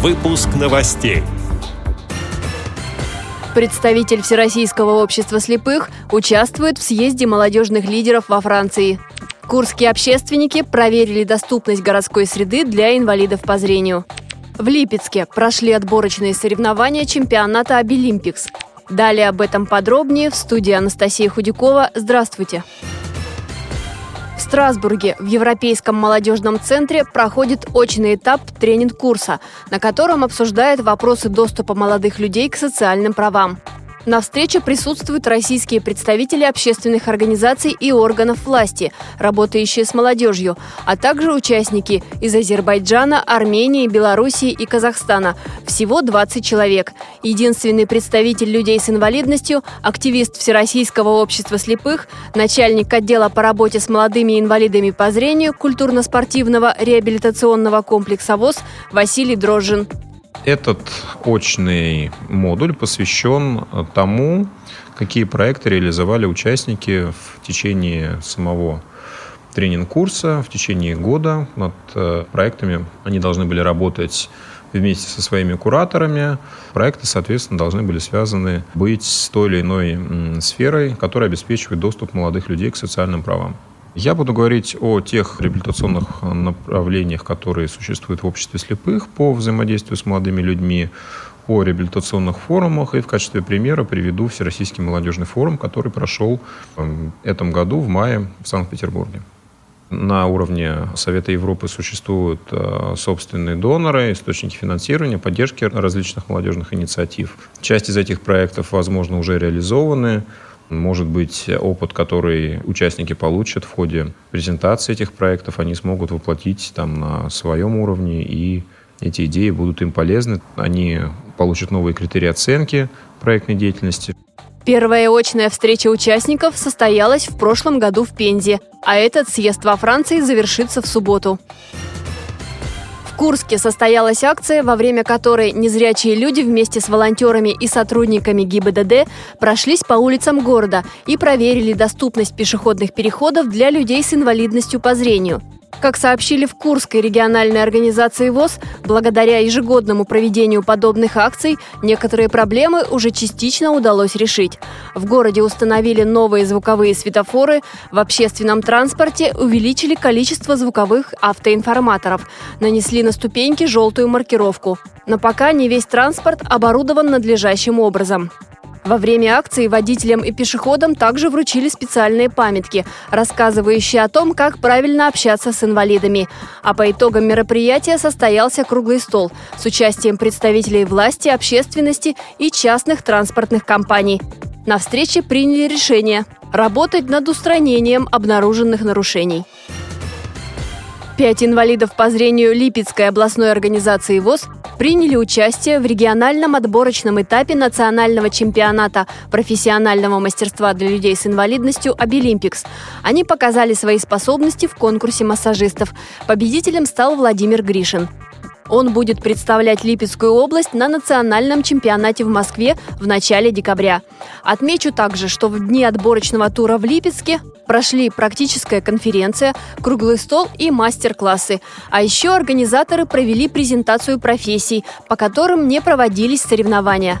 Выпуск новостей. Представитель Всероссийского общества слепых участвует в съезде молодежных лидеров во Франции. Курские общественники проверили доступность городской среды для инвалидов по зрению. В Липецке прошли отборочные соревнования чемпионата Обилимпикс. Далее об этом подробнее в студии Анастасия Худякова. Здравствуйте! В Страсбурге в Европейском молодежном центре проходит очный этап тренинг-курса, на котором обсуждают вопросы доступа молодых людей к социальным правам. На встрече присутствуют российские представители общественных организаций и органов власти, работающие с молодежью, а также участники из Азербайджана, Армении, Белоруссии и Казахстана. Всего 20 человек. Единственный представитель людей с инвалидностью, активист Всероссийского общества слепых, начальник отдела по работе с молодыми инвалидами по зрению культурно-спортивного реабилитационного комплекса ВОЗ Василий Дрожжин. Этот очный модуль посвящен тому, какие проекты реализовали участники в течение самого тренинг-курса, в течение года над э, проектами. Они должны были работать вместе со своими кураторами. Проекты, соответственно, должны были связаны быть с той или иной сферой, которая обеспечивает доступ молодых людей к социальным правам. Я буду говорить о тех реабилитационных направлениях, которые существуют в обществе слепых по взаимодействию с молодыми людьми, о реабилитационных форумах и в качестве примера приведу Всероссийский молодежный форум, который прошел в этом году в мае в Санкт-Петербурге. На уровне Совета Европы существуют э, собственные доноры, источники финансирования, поддержки различных молодежных инициатив. Часть из этих проектов, возможно, уже реализованы. Может быть, опыт, который участники получат в ходе презентации этих проектов, они смогут воплотить там на своем уровне, и эти идеи будут им полезны. Они получат новые критерии оценки проектной деятельности. Первая очная встреча участников состоялась в прошлом году в Пензе, а этот съезд во Франции завершится в субботу. Курске состоялась акция, во время которой незрячие люди вместе с волонтерами и сотрудниками ГИБДД прошлись по улицам города и проверили доступность пешеходных переходов для людей с инвалидностью по зрению. Как сообщили в Курской региональной организации ВОЗ, благодаря ежегодному проведению подобных акций некоторые проблемы уже частично удалось решить. В городе установили новые звуковые светофоры, в общественном транспорте увеличили количество звуковых автоинформаторов, нанесли на ступеньки желтую маркировку. Но пока не весь транспорт оборудован надлежащим образом. Во время акции водителям и пешеходам также вручили специальные памятки, рассказывающие о том, как правильно общаться с инвалидами. А по итогам мероприятия состоялся круглый стол с участием представителей власти, общественности и частных транспортных компаний. На встрече приняли решение работать над устранением обнаруженных нарушений. Пять инвалидов по зрению Липецкой областной организации ВОЗ приняли участие в региональном отборочном этапе национального чемпионата профессионального мастерства для людей с инвалидностью «Обилимпикс». Они показали свои способности в конкурсе массажистов. Победителем стал Владимир Гришин. Он будет представлять Липецкую область на национальном чемпионате в Москве в начале декабря. Отмечу также, что в дни отборочного тура в Липецке прошли практическая конференция, круглый стол и мастер-классы. А еще организаторы провели презентацию профессий, по которым не проводились соревнования.